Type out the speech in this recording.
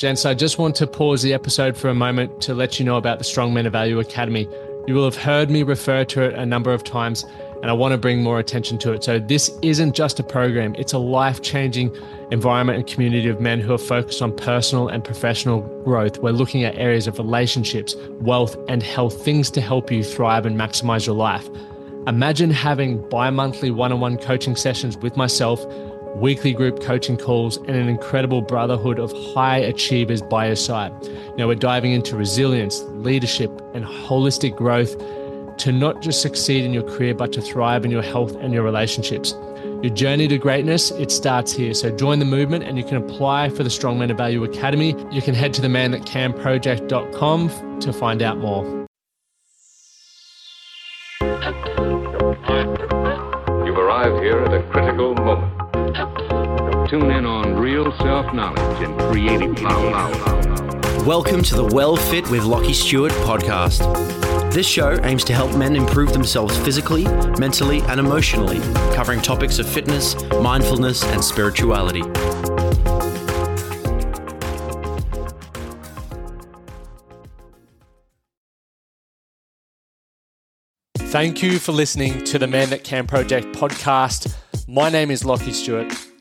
Gents, I just want to pause the episode for a moment to let you know about the Strong Men of Value Academy. You will have heard me refer to it a number of times, and I want to bring more attention to it. So, this isn't just a program, it's a life changing environment and community of men who are focused on personal and professional growth. We're looking at areas of relationships, wealth, and health, things to help you thrive and maximize your life. Imagine having bi monthly one on one coaching sessions with myself weekly group coaching calls, and an incredible brotherhood of high achievers by your side. Now, we're diving into resilience, leadership, and holistic growth to not just succeed in your career, but to thrive in your health and your relationships. Your journey to greatness, it starts here. So join the movement and you can apply for the Strong Men of Value Academy. You can head to the man to find out more. Tune in on real self knowledge and creative power. Welcome to the Well Fit with Lachie Stuart podcast. This show aims to help men improve themselves physically, mentally, and emotionally, covering topics of fitness, mindfulness, and spirituality. Thank you for listening to the Man That Can Project podcast. My name is Lachie Stuart